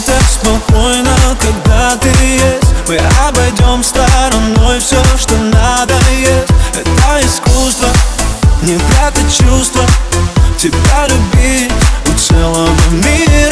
так спокойно, когда ты есть. Мы обойдем стороной все, что надо есть. Это искусство, не прятать чувства. Тебя любить у целого мира